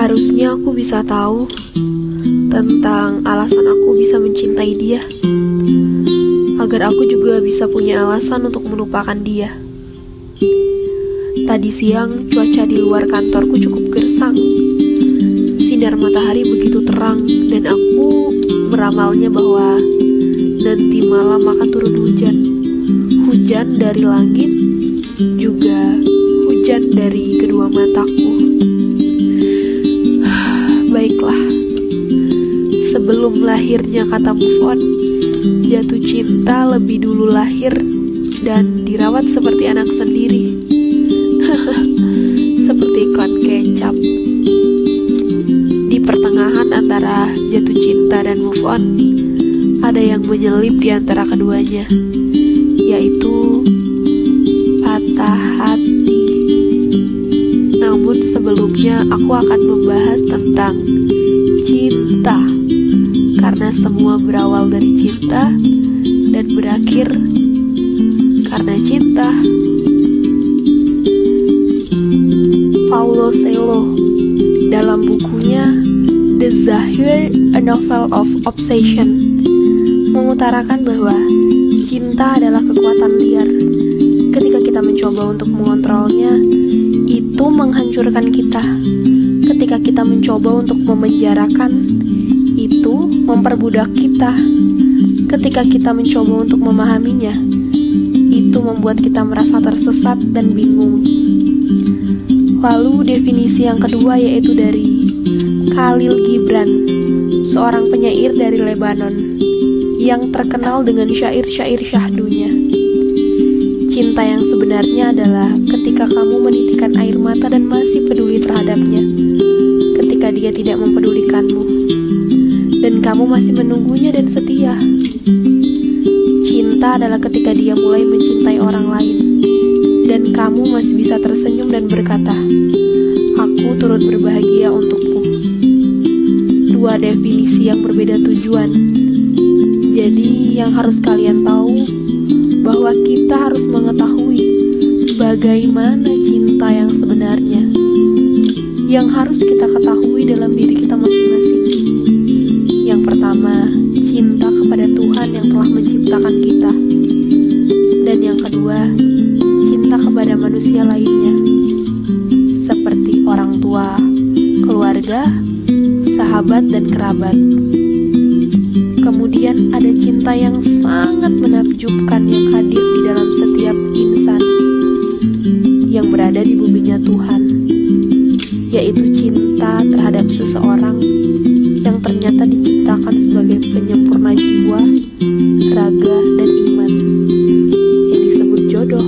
Harusnya aku bisa tahu tentang alasan aku bisa mencintai dia, agar aku juga bisa punya alasan untuk melupakan dia. Tadi siang, cuaca di luar kantorku cukup gersang. Sinar matahari begitu terang, dan aku meramalnya bahwa nanti malam akan turun hujan. Hujan dari langit, juga hujan dari kedua mataku. Sebelum lahirnya kata move on, jatuh cinta lebih dulu lahir dan dirawat seperti anak sendiri. seperti iklan kecap. Di pertengahan antara jatuh cinta dan move on, ada yang menyelip di antara keduanya, yaitu patah hati. Namun sebelumnya aku akan membahas tentang cinta Karena semua berawal dari cinta Dan berakhir karena cinta Paulo Coelho dalam bukunya The Zahir, A Novel of Obsession mengutarakan bahwa cinta adalah kekuatan liar. Ketika kita mencoba untuk mengontrolnya, itu menghancurkan kita. Ketika kita mencoba untuk memenjarakan, itu memperbudak kita. Ketika kita mencoba untuk memahaminya, itu membuat kita merasa tersesat dan bingung. Lalu definisi yang kedua yaitu dari Khalil Gibran, seorang penyair dari Lebanon yang terkenal dengan syair-syair syahdunya. Cinta yang sebenarnya adalah ketika kamu menitikan air mata dan masih peduli terhadapnya, ketika dia tidak mempedulikanmu, dan kamu masih menunggunya dan setia. Cinta adalah ketika dia mulai mencintai orang lain, dan kamu masih bisa tersenyum dan berkata, "Aku turut berbahagia untukmu." Dua definisi yang berbeda tujuan. Jadi, yang harus kalian tahu bahwa kita harus mengetahui bagaimana cinta yang sebenarnya. Yang harus kita ketahui dalam diri kita masing-masing. Yang pertama, cinta kepada Tuhan yang telah menciptakan kita. Dan yang kedua, cinta kepada manusia lainnya, seperti orang tua, keluarga, sahabat, dan kerabat. Kemudian ada cinta yang sangat menakjubkan yang hadir di dalam setiap insan yang berada di buminya Tuhan, yaitu cinta terhadap seseorang ternyata diciptakan sebagai penyempurna jiwa, raga, dan iman yang disebut jodoh.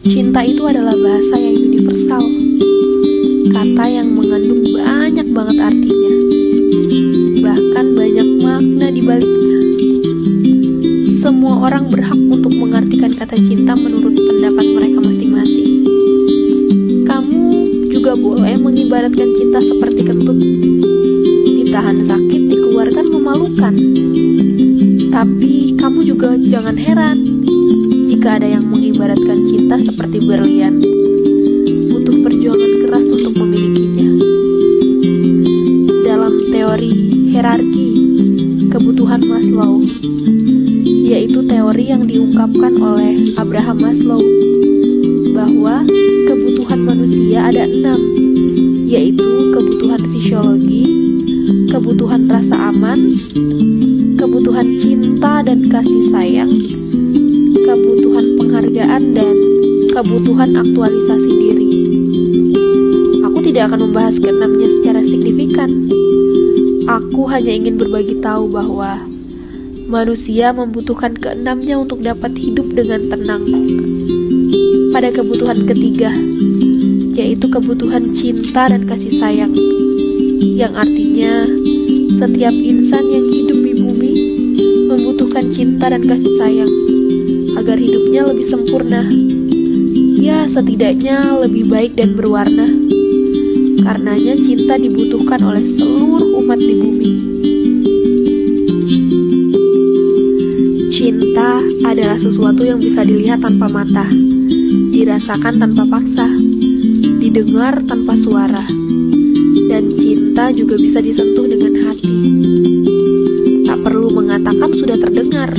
Cinta itu adalah bahasa yang universal, kata yang mengandung banyak banget artinya, bahkan banyak makna di baliknya. Semua orang berhak untuk mengartikan kata cinta menurut pendapat mereka masing-masing. Juga boleh mengibaratkan cinta seperti kentut. Ditahan sakit, dikeluarkan memalukan. Tapi kamu juga jangan heran jika ada yang mengibaratkan cinta seperti berlian. Butuh perjuangan keras untuk memilikinya. Dalam teori hierarki kebutuhan Maslow, yaitu teori yang diungkapkan oleh Abraham Maslow, kebutuhan manusia ada enam, yaitu kebutuhan fisiologi, kebutuhan rasa aman, kebutuhan cinta dan kasih sayang, kebutuhan penghargaan, dan kebutuhan aktualisasi diri. Aku tidak akan membahas keenamnya secara signifikan. Aku hanya ingin berbagi tahu bahwa manusia membutuhkan keenamnya untuk dapat hidup dengan tenang. Pada kebutuhan ketiga, yaitu kebutuhan cinta dan kasih sayang, yang artinya setiap insan yang hidup di bumi membutuhkan cinta dan kasih sayang agar hidupnya lebih sempurna. Ya, setidaknya lebih baik dan berwarna. Karenanya cinta dibutuhkan oleh seluruh umat di bumi. Cinta adalah sesuatu yang bisa dilihat tanpa mata, dirasakan tanpa paksa, didengar tanpa suara, dan cinta juga bisa disentuh dengan hati. Tak perlu mengatakan sudah terdengar,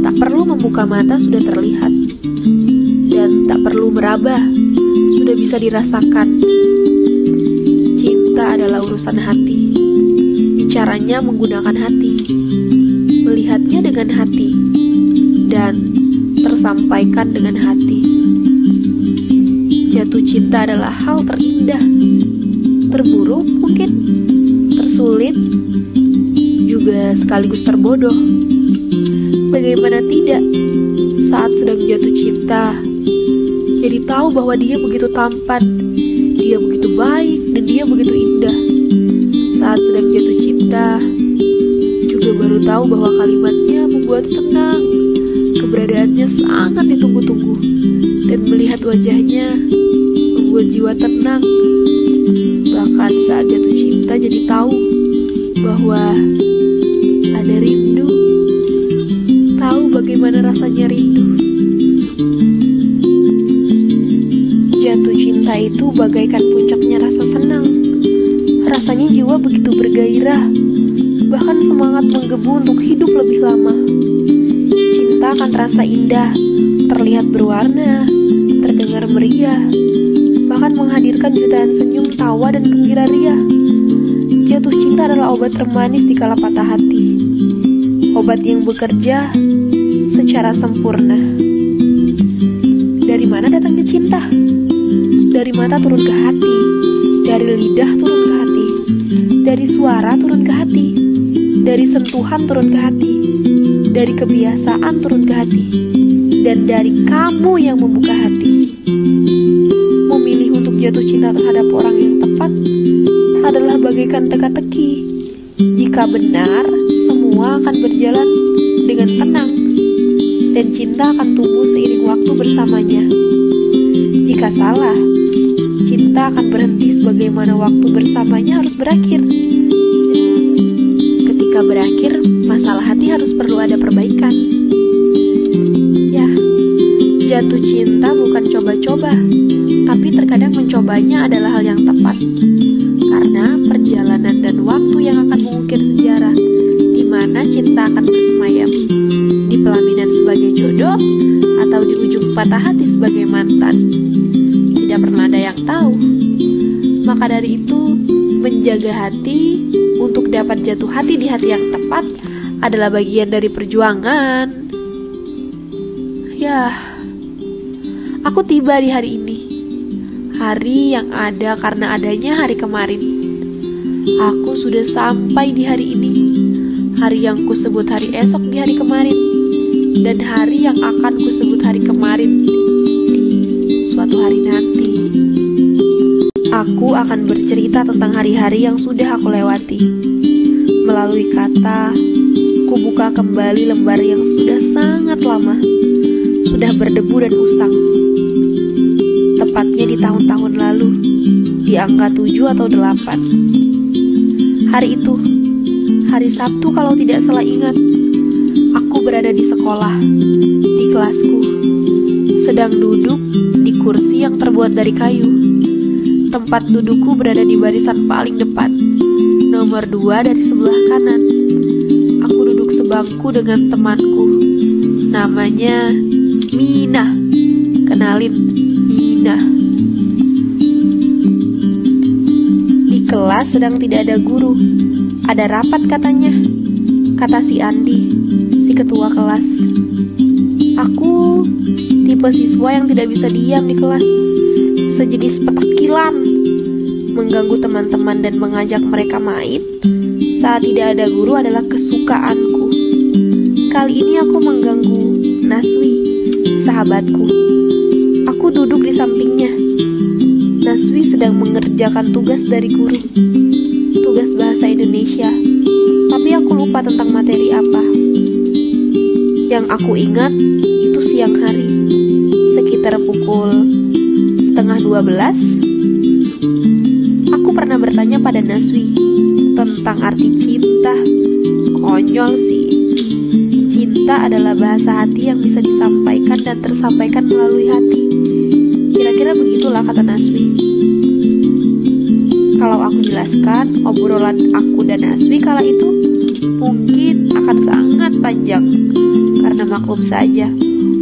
tak perlu membuka mata sudah terlihat, dan tak perlu meraba sudah bisa dirasakan. Cinta adalah urusan hati, bicaranya menggunakan hati, melihatnya dengan hati, dan tersampaikan dengan hati. Jatuh cinta adalah hal terindah, terburuk mungkin, tersulit, juga sekaligus terbodoh. Bagaimana tidak saat sedang jatuh cinta, jadi tahu bahwa dia begitu tampan, dia begitu baik, dan dia begitu indah. Saat sedang jatuh cinta, juga baru tahu bahwa kalimatnya membuat senang, keberadaannya sangat ditunggu-tunggu, dan melihat wajahnya membuat jiwa tenang. Bahkan saat jatuh cinta jadi tahu bahwa ada rindu. Tahu bagaimana rasanya rindu. Jatuh cinta itu bagaikan puncaknya rasa senang. Rasanya jiwa begitu bergairah, bahkan semangat menggebu untuk hidup lebih lama. Cinta akan terasa indah, terlihat berwarna, terdengar meriah, bahkan menghadirkan jutaan senyum, tawa, dan gembira ria. Jatuh cinta adalah obat termanis di kala patah hati. Obat yang bekerja secara sempurna. Dari mana datangnya cinta? Dari mata turun ke hati, dari lidah turun ke hati, dari suara turun ke hati, dari sentuhan turun ke hati, dari kebiasaan turun ke hati, dan dari kamu yang membuka hati jatuh cinta terhadap orang yang tepat adalah bagaikan teka-teki. Jika benar, semua akan berjalan dengan tenang, dan cinta akan tumbuh seiring waktu bersamanya. Jika salah, cinta akan berhenti sebagaimana waktu bersamanya harus berakhir. Ketika berakhir, masalah hati harus perlu ada perbaikan. Jatuh cinta bukan coba-coba tapi terkadang mencobanya adalah hal yang tepat. Karena perjalanan dan waktu yang akan mengukir sejarah di mana cinta akan bersemayam. Di pelaminan sebagai jodoh atau di ujung patah hati sebagai mantan. Tidak pernah ada yang tahu. Maka dari itu, menjaga hati untuk dapat jatuh hati di hati yang tepat adalah bagian dari perjuangan. Ya, aku tiba di hari ini hari yang ada karena adanya hari kemarin. Aku sudah sampai di hari ini, hari yang kusebut hari esok di hari kemarin, dan hari yang akan kusebut hari kemarin di suatu hari nanti. Aku akan bercerita tentang hari-hari yang sudah aku lewati. Melalui kata, ku buka kembali lembar yang sudah sangat lama, sudah berdebu dan usang tahun-tahun lalu, di angka 7 atau 8. Hari itu, hari Sabtu kalau tidak salah ingat, aku berada di sekolah, di kelasku, sedang duduk di kursi yang terbuat dari kayu. Tempat dudukku berada di barisan paling depan, nomor dua dari sebelah kanan. Aku duduk sebangku dengan temanku, namanya Mina. Kenalin, Nah, kelas sedang tidak ada guru. Ada rapat katanya, kata si Andi, si ketua kelas. Aku tipe siswa yang tidak bisa diam di kelas, sejenis petakilan, mengganggu teman-teman dan mengajak mereka main saat tidak ada guru adalah kesukaanku. Kali ini aku mengganggu Naswi, sahabatku. Aku duduk di sampingnya. Naswi sedang mengerjakan tugas dari guru. Tugas bahasa Indonesia. Tapi aku lupa tentang materi apa. Yang aku ingat itu siang hari. Sekitar pukul setengah dua belas. Aku pernah bertanya pada Naswi tentang arti cinta. Konyol sih. Cinta adalah bahasa hati yang bisa disampaikan dan tersampaikan melalui hati. Kira-kira begitulah kata Naswi. Kalau aku jelaskan obrolan aku dan Aswi kala itu mungkin akan sangat panjang karena maklum saja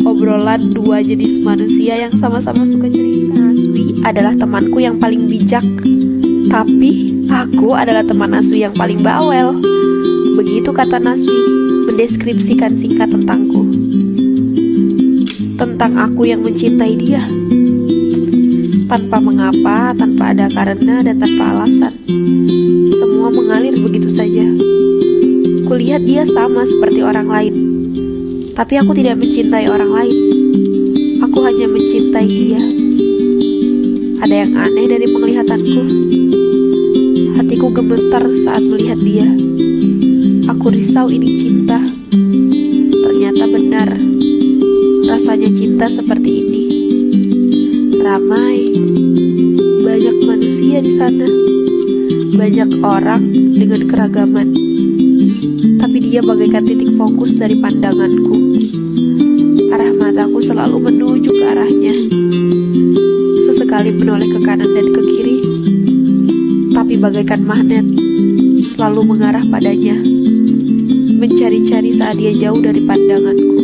obrolan dua jenis manusia yang sama-sama suka cerita. Aswi adalah temanku yang paling bijak, tapi aku adalah teman Aswi yang paling bawel. Begitu kata Naswi mendeskripsikan singkat tentangku. Tentang aku yang mencintai dia. Tanpa mengapa, tanpa ada karena, dan tanpa alasan. Semua mengalir begitu saja. Kulihat dia sama seperti orang lain tapi aku tidak mencintai orang lain. Aku hanya mencintai dia. Ada yang aneh dari penglihatanku. Hatiku gemetar saat melihat dia. Aku risau ini cinta. Ternyata benar. Rasanya cinta seperti ini. Ramai. Banyak manusia di sana. Banyak orang dengan keragaman tapi dia bagaikan titik fokus dari pandanganku. Arah mataku selalu menuju ke arahnya. Sesekali menoleh ke kanan dan ke kiri, tapi bagaikan magnet selalu mengarah padanya, mencari-cari saat dia jauh dari pandanganku.